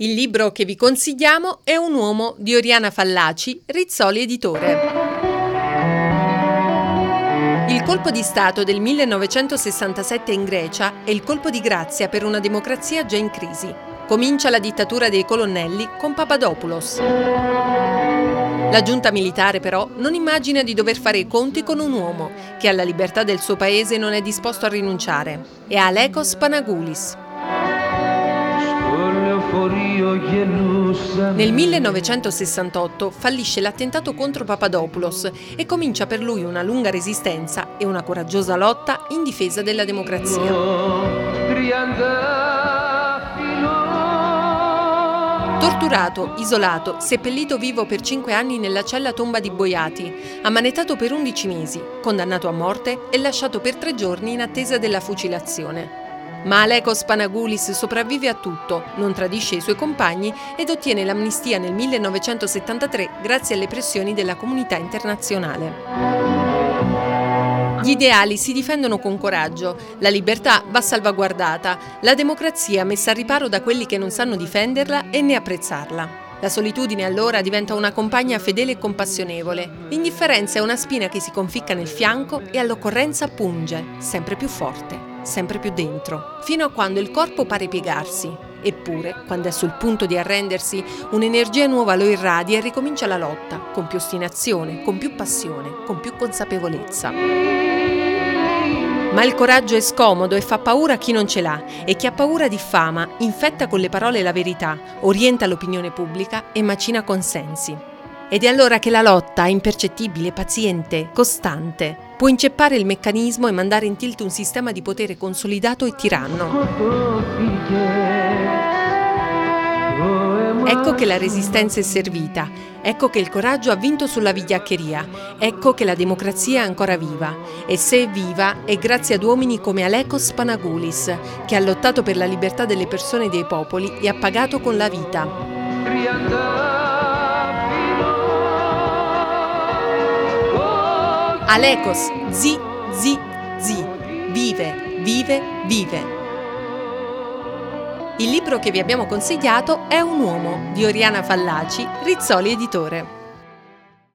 Il libro che vi consigliamo è Un uomo di Oriana Fallaci, Rizzoli Editore. Il colpo di Stato del 1967 in Grecia è il colpo di grazia per una democrazia già in crisi. Comincia la dittatura dei colonnelli con Papadopoulos. La giunta militare però non immagina di dover fare i conti con un uomo che alla libertà del suo paese non è disposto a rinunciare. È Alekos Panagoulis. Nel 1968 fallisce l'attentato contro Papadopoulos e comincia per lui una lunga resistenza e una coraggiosa lotta in difesa della democrazia. Torturato, isolato, seppellito vivo per cinque anni nella cella tomba di Boiati, ammanetato per 11 mesi, condannato a morte e lasciato per tre giorni in attesa della fucilazione. Ma Alekos Panagoulis sopravvive a tutto, non tradisce i suoi compagni ed ottiene l'amnistia nel 1973 grazie alle pressioni della comunità internazionale. Gli ideali si difendono con coraggio, la libertà va salvaguardata, la democrazia messa a riparo da quelli che non sanno difenderla e né apprezzarla. La solitudine allora diventa una compagna fedele e compassionevole. L'indifferenza è una spina che si conficca nel fianco e all'occorrenza punge, sempre più forte sempre più dentro, fino a quando il corpo pare piegarsi. Eppure, quando è sul punto di arrendersi, un'energia nuova lo irradia e ricomincia la lotta, con più ostinazione, con più passione, con più consapevolezza. Ma il coraggio è scomodo e fa paura a chi non ce l'ha e chi ha paura diffama, infetta con le parole la verità, orienta l'opinione pubblica e macina consensi. Ed è allora che la lotta, impercettibile, paziente, costante, può inceppare il meccanismo e mandare in tilt un sistema di potere consolidato e tiranno. Ecco che la resistenza è servita, ecco che il coraggio ha vinto sulla vigliaccheria, ecco che la democrazia è ancora viva e se è viva è grazie ad uomini come Alekos Panagoulis, che ha lottato per la libertà delle persone e dei popoli e ha pagato con la vita. Alekos, zi, zi, zi, vive, vive, vive. Il libro che vi abbiamo consigliato è Un uomo di Oriana Fallaci, Rizzoli Editore.